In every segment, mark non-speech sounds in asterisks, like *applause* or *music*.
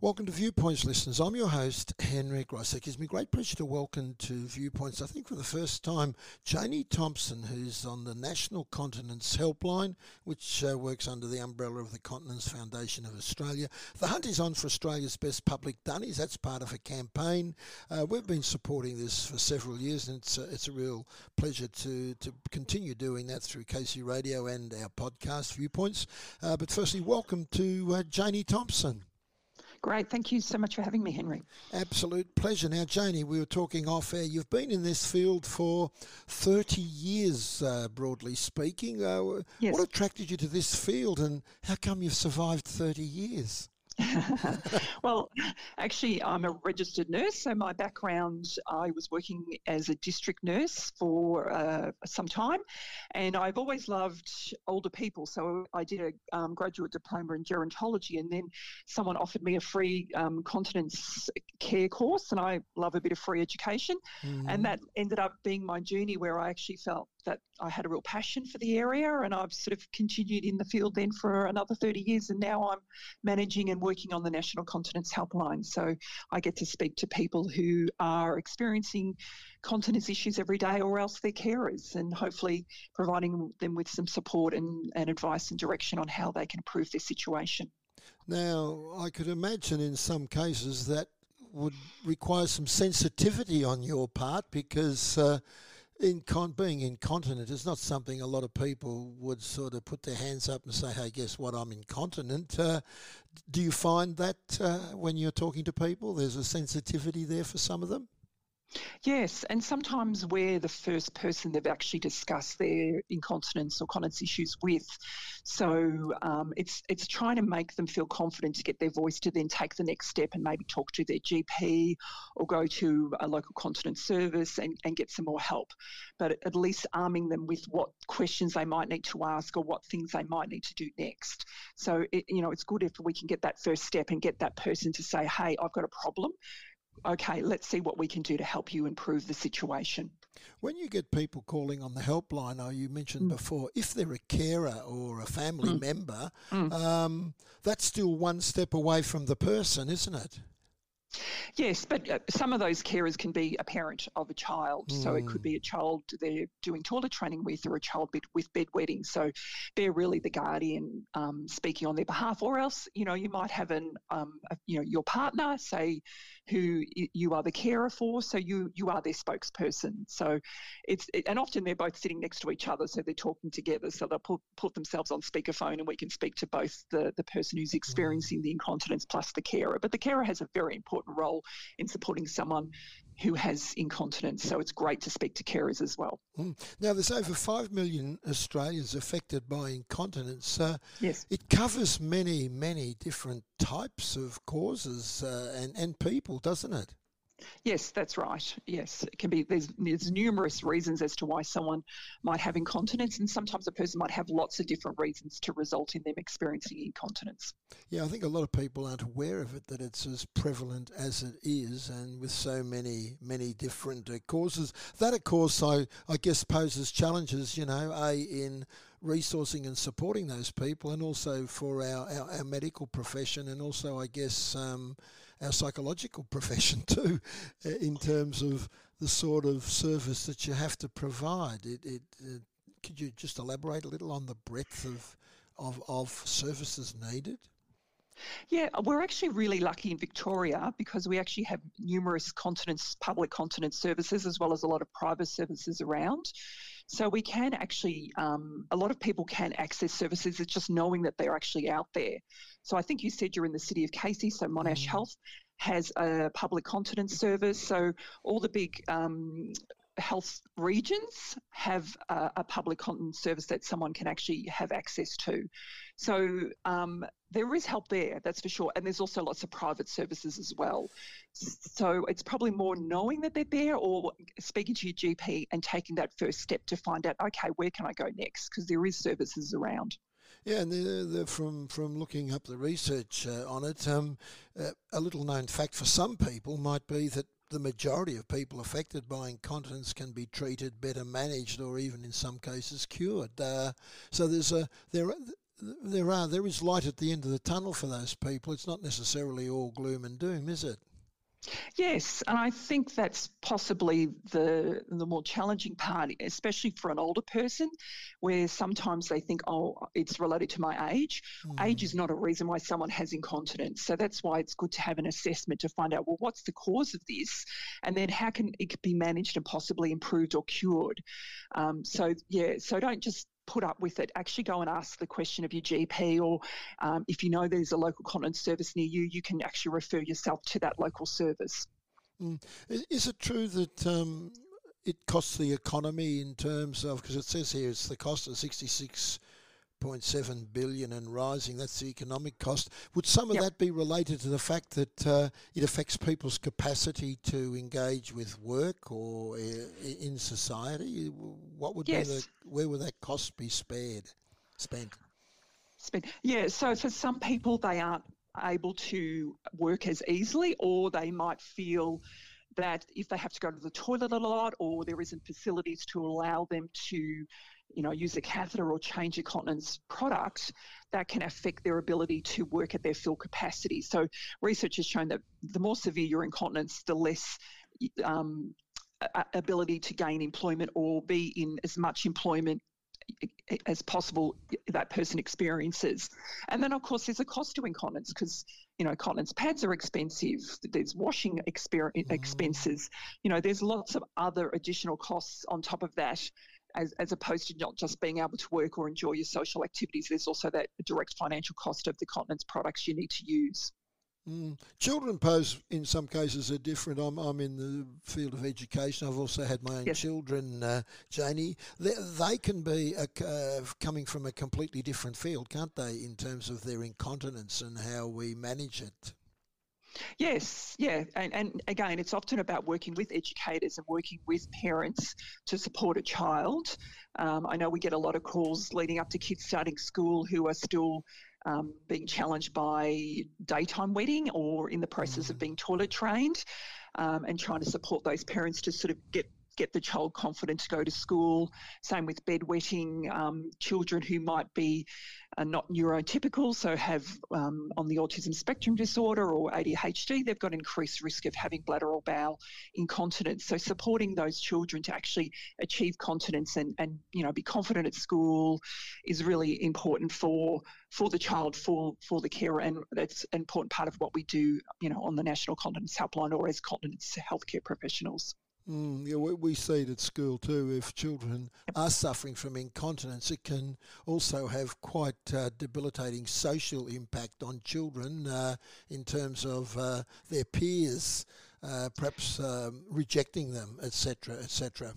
Welcome to Viewpoints, listeners. I'm your host, Henry Gross. It gives me great pleasure to welcome to Viewpoints, I think for the first time, Janie Thompson, who's on the National Continence Helpline, which uh, works under the umbrella of the Continence Foundation of Australia. The hunt is on for Australia's best public dunnies. That's part of a campaign. Uh, we've been supporting this for several years, and it's a, it's a real pleasure to, to continue doing that through Casey Radio and our podcast, Viewpoints. Uh, but firstly, welcome to uh, Janie Thompson. Great. Thank you so much for having me, Henry. Absolute pleasure. Now, Janie, we were talking off air. You've been in this field for 30 years, uh, broadly speaking. Uh, yes. What attracted you to this field and how come you've survived 30 years? *laughs* well, actually, I'm a registered nurse. So, my background, I was working as a district nurse for uh, some time, and I've always loved older people. So, I did a um, graduate diploma in gerontology, and then someone offered me a free um, continence care course, and I love a bit of free education. Mm-hmm. And that ended up being my journey where I actually felt that I had a real passion for the area, and I've sort of continued in the field then for another 30 years, and now I'm managing and working on the National Continence Helpline. So I get to speak to people who are experiencing continence issues every day, or else they're carers, and hopefully providing them with some support and, and advice and direction on how they can improve their situation. Now, I could imagine in some cases that would require some sensitivity on your part because uh, in con- being incontinent is not something a lot of people would sort of put their hands up and say, "Hey, guess what? I'm incontinent." Uh, do you find that uh, when you're talking to people, there's a sensitivity there for some of them? Yes, and sometimes we're the first person they've actually discussed their incontinence or continence issues with. So um, it's it's trying to make them feel confident to get their voice to then take the next step and maybe talk to their GP or go to a local continence service and, and get some more help. But at least arming them with what questions they might need to ask or what things they might need to do next. So it, you know it's good if we can get that first step and get that person to say, "Hey, I've got a problem." Okay, let's see what we can do to help you improve the situation. When you get people calling on the helpline, oh, you mentioned mm. before, if they're a carer or a family mm. member, mm. Um, that's still one step away from the person, isn't it? Yes, but uh, some of those carers can be a parent of a child. Mm. So it could be a child they're doing toilet training with or a child bed, with bedwetting. So they're really the guardian um, speaking on their behalf. Or else, you know, you might have an, um, a, you know, your partner say who you are the carer for. So you you are their spokesperson. So it's it, and often they're both sitting next to each other, so they're talking together. So they'll put, put themselves on speakerphone, and we can speak to both the the person who's experiencing mm. the incontinence plus the carer. But the carer has a very important role in supporting someone who has incontinence. So it's great to speak to carers as well. Mm. Now, there's over 5 million Australians affected by incontinence. Uh, yes. It covers many, many different types of causes uh, and, and people, doesn't it? Yes, that's right. Yes, it can be. There's, there's numerous reasons as to why someone might have incontinence, and sometimes a person might have lots of different reasons to result in them experiencing incontinence. Yeah, I think a lot of people aren't aware of it that it's as prevalent as it is, and with so many many different uh, causes. That, of course, I I guess poses challenges. You know, a in resourcing and supporting those people, and also for our, our, our medical profession, and also I guess um, our psychological profession *laughs* too, uh, in terms of the sort of service that you have to provide. It, it uh, could you just elaborate a little on the breadth of of, of services needed? Yeah, we're actually really lucky in Victoria because we actually have numerous continence, public continence services, as well as a lot of private services around. So we can actually, um, a lot of people can access services. It's just knowing that they're actually out there. So I think you said you're in the city of Casey, so Monash mm. Health has a public continence service. So all the big um, health regions have a, a, public continence service that someone can actually have access to. So um, there is help there, that's for sure. And there's also lots of private services as well. So it's probably more knowing that they're there or speaking to your GP and taking that first step to find out, okay, where can I go next? Because there is services around. Yeah, and the, the, from from looking up the research uh, on it, um, uh, a little known fact for some people might be that the majority of people affected by incontinence can be treated, better managed, or even in some cases cured. Uh, so there's a there there are there is light at the end of the tunnel for those people. It's not necessarily all gloom and doom, is it? Yes, and I think that's possibly the the more challenging part, especially for an older person, where sometimes they think, "Oh, it's related to my age." Mm. Age is not a reason why someone has incontinence, so that's why it's good to have an assessment to find out, well, what's the cause of this, and then how can it be managed and possibly improved or cured. Um, so yeah, so don't just put up with it, actually go and ask the question of your GP, or um, if you know there's a local continence service near you, you can actually refer yourself to that local service. Mm. Is it true that um, it costs the economy in terms of, because it says here it's the cost of sixty six point seven billion and rising. That's the economic cost. Would some of yep. that be related to the fact that uh, it affects people's capacity to engage with work or uh, in society? What would yes. be the where would that cost be spared, spent? Spent. Yeah. So for some people, they aren't able to work as easily, or they might feel that if they have to go to the toilet a lot, or there isn't facilities to allow them to you know, use a catheter or change a continence product, that can affect their ability to work at their full capacity. So research has shown that the more severe your incontinence, the less um, ability to gain employment or be in as much employment as possible that person experiences. And then, of course, there's a cost to incontinence because, you know, continence pads are expensive. There's washing exper- mm. expenses. You know, there's lots of other additional costs on top of that as, as opposed to not just being able to work or enjoy your social activities, there's also that direct financial cost of the continence products you need to use. Mm. Children pose, in some cases, are different. I'm, I'm in the field of education. I've also had my own yes. children, uh, Janie. They, they, can be a, uh, coming from a completely different field, can't they, in terms of their incontinence and how we manage it? Yes, yeah. And, and again, it's often about working with educators and working with parents to support a child. Um, I know we get a lot of calls leading up to kids starting school who are still um, being challenged by daytime wetting or in the process mm. of being toilet trained. Um, and trying to support those parents to sort of get get the child confident to go to school. Same with bedwetting, um, children who might be uh, not neurotypical, so have um, on the autism spectrum disorder or ADHD, they've got increased risk of having bladder or bowel incontinence. So supporting those children to actually achieve continence and, and you know be confident at school is really important for for the child, for for the carer, and that's an important part of what we do, you know, on the National Continence Helpline or as continence healthcare professionals. Mm, yeah, we, we see it at school too. If children are suffering from incontinence, it can also have quite uh, debilitating social impact on children uh, in terms of uh, their peers, uh, perhaps um, rejecting them, etc., etc.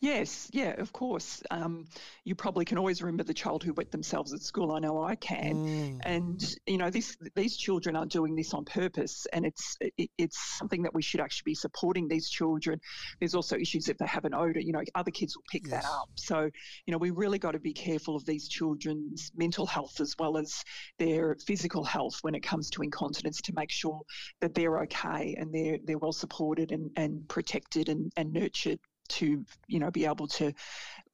Yes, yeah, of course. Um, you probably can always remember the child who wet themselves at school. I know I can. Mm. And you know, this these children are doing this on purpose, and it's it, it's something that we should actually be supporting these children. There's also issues if they have an odor. You know, other kids will pick yes. that up. So you know, we really got to be careful of these children's mental health as well as their physical health when it comes to incontinence to make sure that they're okay and they're they're well supported and, and protected and, and nurtured to you know be able to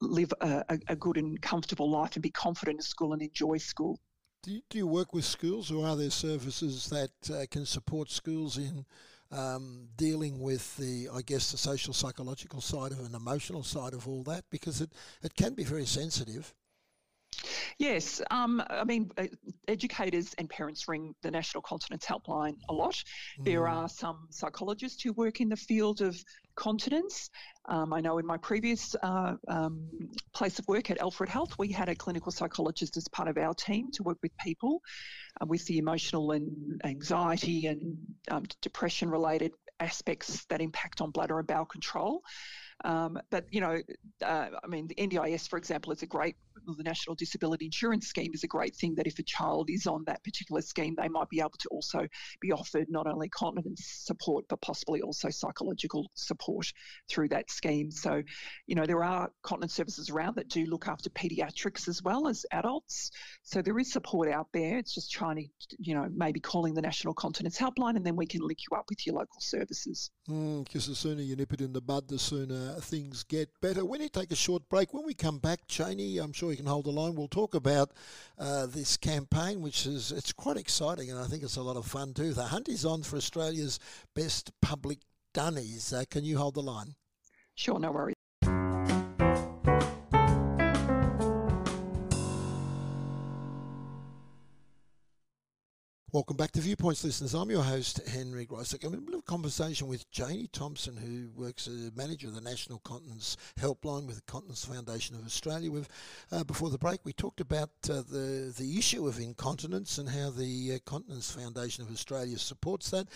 live a, a good and comfortable life and be confident in school and enjoy school. Do you, do you work with schools, or are there services that uh, can support schools in um, dealing with the, I guess, the social psychological side of an emotional side of all that? Because it, it can be very sensitive. Yes, um, I mean, uh, educators and parents ring the National Continence Helpline a lot. Mm. There are some psychologists who work in the field of continence. Um, I know in my previous uh, um, place of work at Alfred Health, we had a clinical psychologist as part of our team to work with people uh, with the emotional and anxiety and um, depression related aspects that impact on bladder and bowel control. Um, but you know, uh, I mean, the NDIS, for example, is a great. The National Disability Insurance Scheme is a great thing that if a child is on that particular scheme, they might be able to also be offered not only continence support but possibly also psychological support through that scheme. So, you know, there are continence services around that do look after paediatrics as well as adults. So there is support out there. It's just trying to, you know, maybe calling the National Continence Helpline, and then we can link you up with your local services. Because mm, the sooner you nip it in the bud, the sooner things get better. When you take a short break, when we come back, Janie, I'm sure sure you can hold the line. We'll talk about uh, this campaign, which is it's quite exciting, and I think it's a lot of fun too. The hunt is on for Australia's best public dunnies. Uh, can you hold the line? Sure, no worries. Welcome back to Viewpoints, listeners. I'm your host, Henry Grossick. I'm in a a conversation with Janie Thompson, who works as manager of the National Continence Helpline with the Continence Foundation of Australia. With uh, before the break, we talked about uh, the the issue of incontinence and how the uh, Continence Foundation of Australia supports that.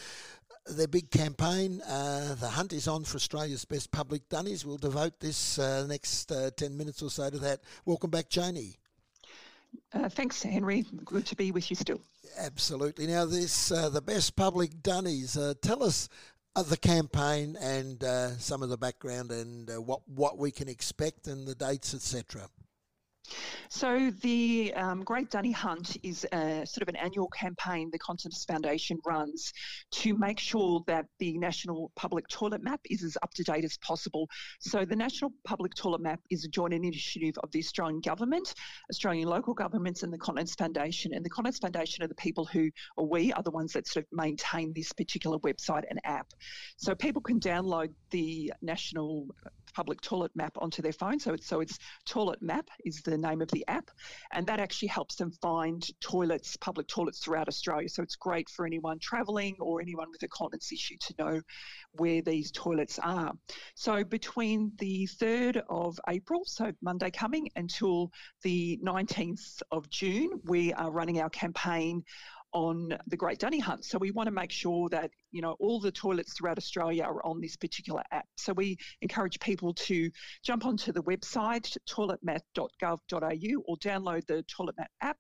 Their big campaign, uh, the hunt is on for Australia's best public dunnies. We'll devote this uh, next uh, ten minutes or so to that. Welcome back, Janie. Uh, thanks, Henry. Good to be with you still. Absolutely. Now, this uh, the best public dunnies. Uh, tell us of the campaign and uh, some of the background and uh, what what we can expect and the dates, etc. So the um, Great Dunny Hunt is a, sort of an annual campaign the Continence Foundation runs to make sure that the National Public Toilet Map is as up to date as possible. So the National Public Toilet Map is a joint initiative of the Australian Government, Australian local governments, and the Continence Foundation. And the Continence Foundation are the people who, or we, are the ones that sort of maintain this particular website and app. So people can download the National public toilet map onto their phone. So it's so it's Toilet Map is the name of the app, and that actually helps them find toilets, public toilets throughout Australia. So it's great for anyone travelling or anyone with a continence issue to know where these toilets are. So between the 3rd of April, so Monday coming, until the 19th of June, we are running our campaign on the Great Dunny Hunt. So we want to make sure that you know all the toilets throughout Australia are on this particular app. So we encourage people to jump onto the website toiletmap.gov.au or download the ToiletMap app.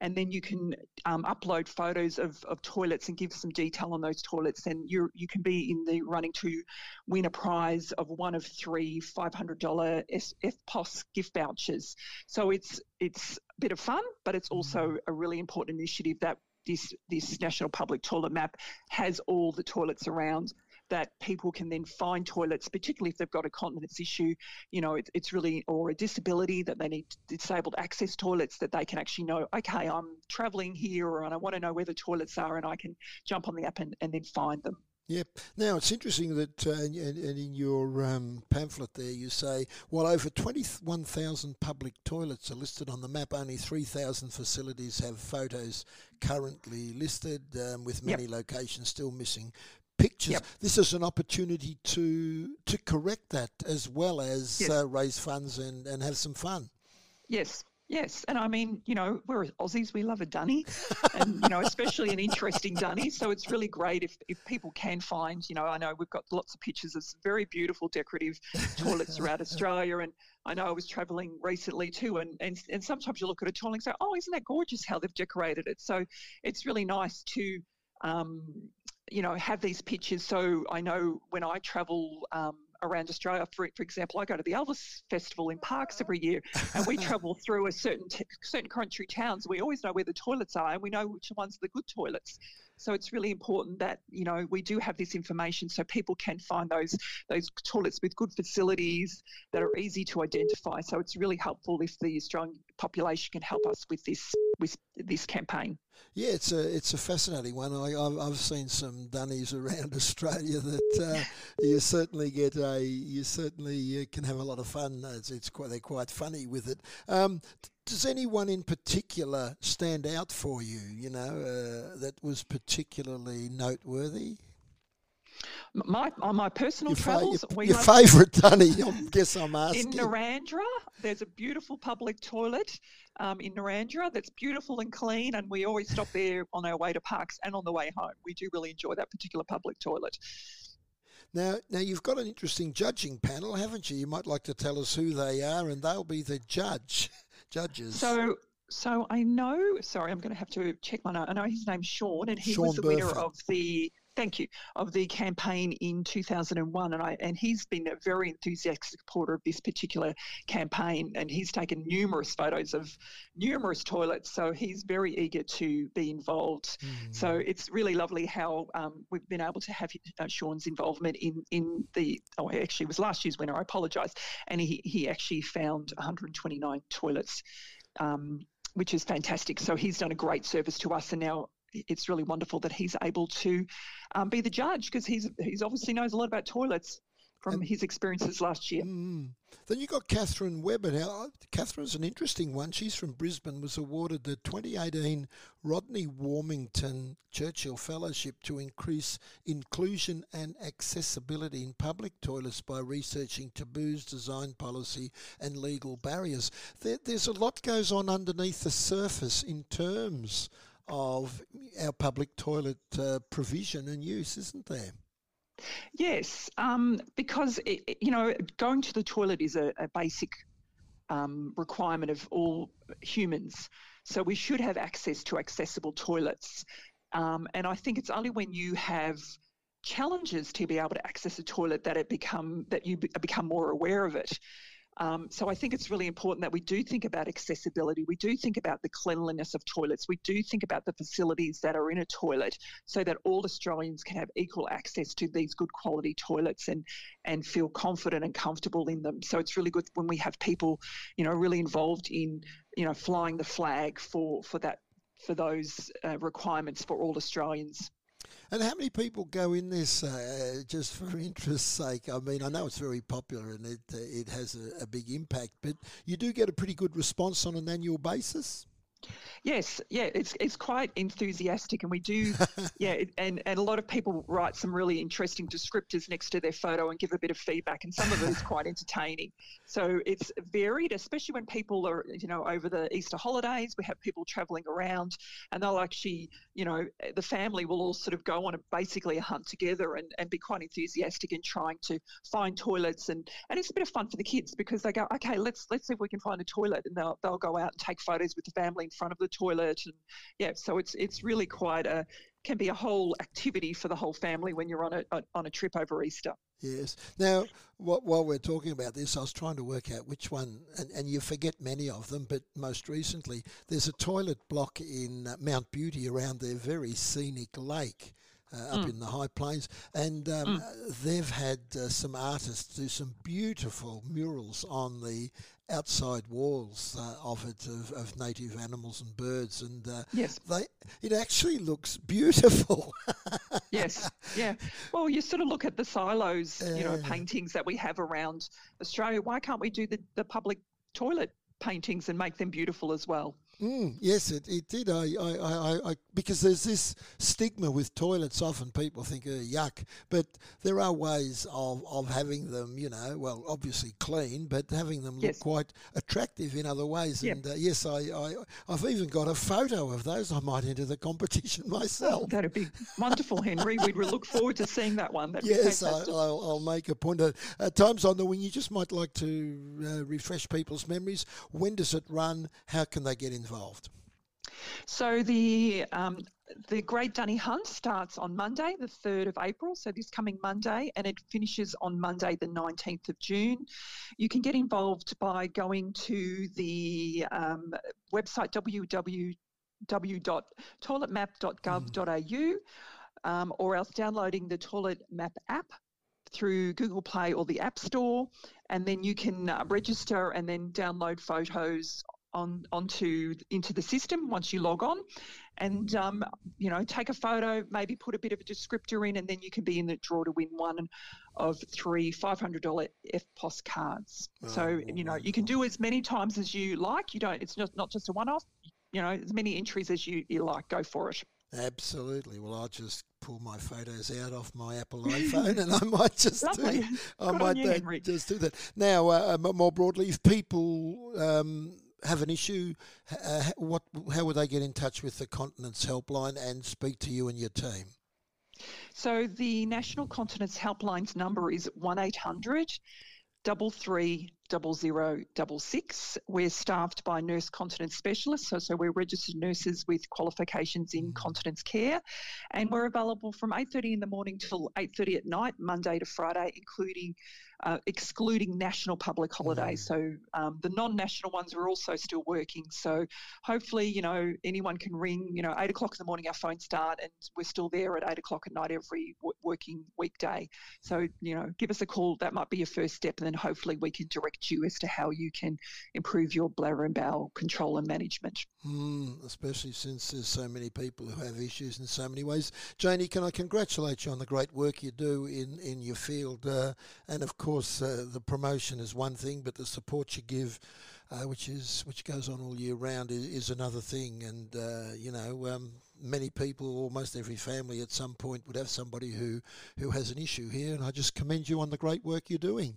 And then you can um, upload photos of, of toilets and give some detail on those toilets. And you you can be in the running to win a prize of one of three $500 EFTPOS gift vouchers. So it's it's a bit of fun, but it's also mm. a really important initiative that this this national public toilet map has all the toilets around that people can then find toilets, particularly if they've got a continence issue, you know, it, it's really, or a disability that they need disabled access toilets that they can actually know, okay, I'm travelling here and I want to know where the toilets are and I can jump on the app and, and then find them. Yep. Now it's interesting that, uh, and, and, in your um, pamphlet there, you say while over 21,000 public toilets are listed on the map, only 3,000 facilities have photos currently listed, um, with many yep. locations still missing pictures. Yep. This is an opportunity to to correct that as well as yes. uh, raise funds and, and have some fun. Yes, Yes, and I mean, you know, we're Aussies, we love a dunny, and you know, especially an interesting dunny. So it's really great if, if people can find, you know, I know we've got lots of pictures of very beautiful decorative toilets *laughs* throughout Australia, and I know I was travelling recently too, and, and and sometimes you look at a toilet and say, oh, isn't that gorgeous how they've decorated it? So it's really nice to. Um, you know, have these pictures. So I know when I travel um, around Australia. For, for example, I go to the Elvis Festival in Parkes every year, and we *laughs* travel through a certain t- certain country towns. We always know where the toilets are, and we know which ones are the good toilets. So it's really important that you know we do have this information so people can find those those toilets with good facilities that are easy to identify. So it's really helpful if the Australian population can help us with this with this campaign. Yeah, it's a it's a fascinating one. I, have I've seen some dunnies around *laughs* Australia that uh, *laughs* you certainly get a you certainly uh, can have a lot of fun. It's, it's quite they're quite funny with it. Um, does anyone in particular stand out for you? You know uh, that was particularly noteworthy. My on my personal your travels, fa- your, your favourite dunny. I guess I'm *laughs* asking. In Narrandera, there's a beautiful public toilet um, in Narrandera that's beautiful and clean, and we always stop there on our way to Parkes and on the way home. We do really enjoy that particular public toilet. Now, now you've got an interesting judging panel, haven't you? You might like to tell us who they are, and they'll be the judge *laughs* judges. So, so I know. Sorry, I'm going to have to check my note. I know his name's Sean, and he Sean was the Burford. winner of the thank you, of the campaign in 2001. And, I, and he's been a very enthusiastic supporter of this particular campaign. And he's taken numerous photos of numerous toilets. So he's very eager to be involved. Mm. So it's really lovely how um, we've been able to have uh, Sean's involvement in, in the, oh, actually, it was last year's winner. I apologise. And he, he actually found 129 toilets. Um, which is fantastic. So he's done a great service to us, and now it's really wonderful that he's able to um, be the judge because he's he's obviously knows a lot about toilets from and, his experiences last year. Mm, then you got Catherine Webber. Now, Catherine's an interesting one. She's from Brisbane, was awarded the 2018 Rodney Warmington Churchill Fellowship to increase inclusion and accessibility in public toilets by researching taboos, design policy, and legal barriers. There, there's a lot goes on underneath the surface in terms of our public toilet uh, provision and use, isn't there? Yes, um, because it, you know going to the toilet is a, a basic um, requirement of all humans. So we should have access to accessible toilets. Um, and I think it's only when you have challenges to be able to access a toilet that it become that you become more aware of it. Um, so I think it's really important that we do think about accessibility. We do think about the cleanliness of toilets. We do think about the facilities that are in a toilet so that all Australians can have equal access to these good quality toilets and, and feel confident and comfortable in them. So it's really good when we have people, you know, really involved in, you know, flying the flag for, for that for those uh, requirements for all Australians. And how many people go in this uh, just for *laughs* interest's sake? I mean, I know it's very popular and it uh, it has a, a, big impact, but you do get a pretty good response on an annual basis. Yes, yeah, it's it's quite enthusiastic, and we do, *laughs* yeah, and and a lot of people write some really interesting descriptors next to their photo and give a bit of feedback, and some of it is quite *laughs* entertaining. So it's varied, especially when people are, you know, over the Easter holidays, we have people travelling around, and they'll actually, you know, the family will all sort of go on a basically a hunt together and, and be quite enthusiastic in trying to find toilets, and and it's a bit of fun for the kids because they go, okay, let's let's see if we can find a toilet, and they'll they'll go out and take photos with the family in front of the toilet, and yeah, so it's it's really quite a can be a whole activity for the whole family when you're on a, a on a trip over Easter. Yes. Now, while we're talking about this, I was trying to work out which one, and, and you forget many of them, but most recently, there's a toilet block in uh, Mount Beauty around their very scenic lake. Uh, up mm. in the high plains, and um, mm. they've had uh, some artists do some beautiful murals on the outside walls uh, of it of, of, native animals and birds, and uh, yes, they it actually looks beautiful. *laughs* yes, yeah. Well, you sort of look at the silos, you know, paintings that we have around Australia. Why can't we do the, the public toilet paintings and make them beautiful as well? Mm, yes, it, it did. I, I, I, I, because there's this stigma with toilets. Often people think, oh, yuck. But there are ways of, of having them, you know, well, obviously clean, but having them yes. look quite attractive in other ways. Yep. And uh, yes, I, I, I've even got a photo of those. I might enter the competition *laughs* myself. Oh, that'd be wonderful, Henry. We'd look forward to seeing that one. That'd yes, I, will I'll make a point. At uh, times on the wing, you just might like to uh, refresh people's memories. When does it run? How can they get involved? Involved? So the um, the Great Dunny Hunt starts on Monday, the 3rd of April, so this coming Monday, and it finishes on Monday, the 19th of June. You can get involved by going to the um, website www.toiletmap.gov.au um, or else downloading the Toilet Map app through Google Play or the App Store, and then you can uh, register and then download photos on onto into the system once you log on, and um, you know take a photo, maybe put a bit of a descriptor in, and then you can be in the draw to win one of three five hundred dollar EFTPOS cards. Oh, so you know you can do as many times as you like. You don't. It's not not just a one off. You know as many entries as you, you like. Go for it. Absolutely. Well, I'll just pull my photos out off my Apple iPhone, and I *laughs* might just do. I might you, just do that. Now, uh, more broadly, if people um, have an issue, uh, what how would they get in touch with the Continence Helpline and speak to you and your team? So the National Continence Helpline's number is one 0066. We're staffed by nurse continence specialists, so, so we're registered nurses with qualifications in mm. continence care, and we're available from 8:30 in the morning till 8:30 at night, Monday to Friday, including uh, excluding national public holidays. Mm. So um, the non-national ones are also still working. So hopefully, you know, anyone can ring. You know, eight o'clock in the morning, our phones start, and we're still there at eight o'clock at night every w- working weekday. So you know, give us a call. That might be your first step, and then hopefully we can direct you as to how you can improve your bladder and bowel control and management. Mm, especially since there's so many people who have issues in so many ways. Janie, can I congratulate you on the great work you do in in your field, uh, and of course course, uh, the promotion is one thing, but the support you give, uh, which is which goes on all year round, is, is another thing. And uh, you know, um, many people, almost every family, at some point would have somebody who who has an issue here. And I just commend you on the great work you're doing.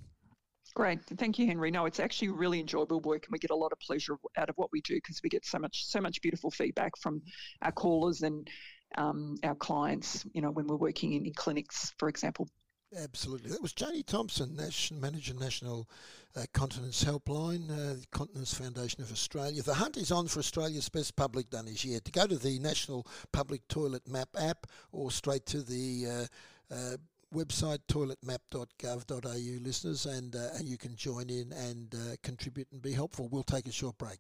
Great, thank you, Henry. No, it's actually really enjoyable work, and we get a lot of pleasure out of what we do because we get so much so much beautiful feedback from our callers and um, our clients. You know, when we're working in, in clinics, for example. Absolutely. That was Janie Thompson, National Manager National uh, Continence Helpline, uh, Continence Foundation of Australia. The hunt is on for Australia's best public dunnage yet. To go to the National Public Toilet Map app or straight to the uh, uh website toiletmap.gov.au listeners and, uh, you can join in and uh, contribute and be helpful. We'll take a short break.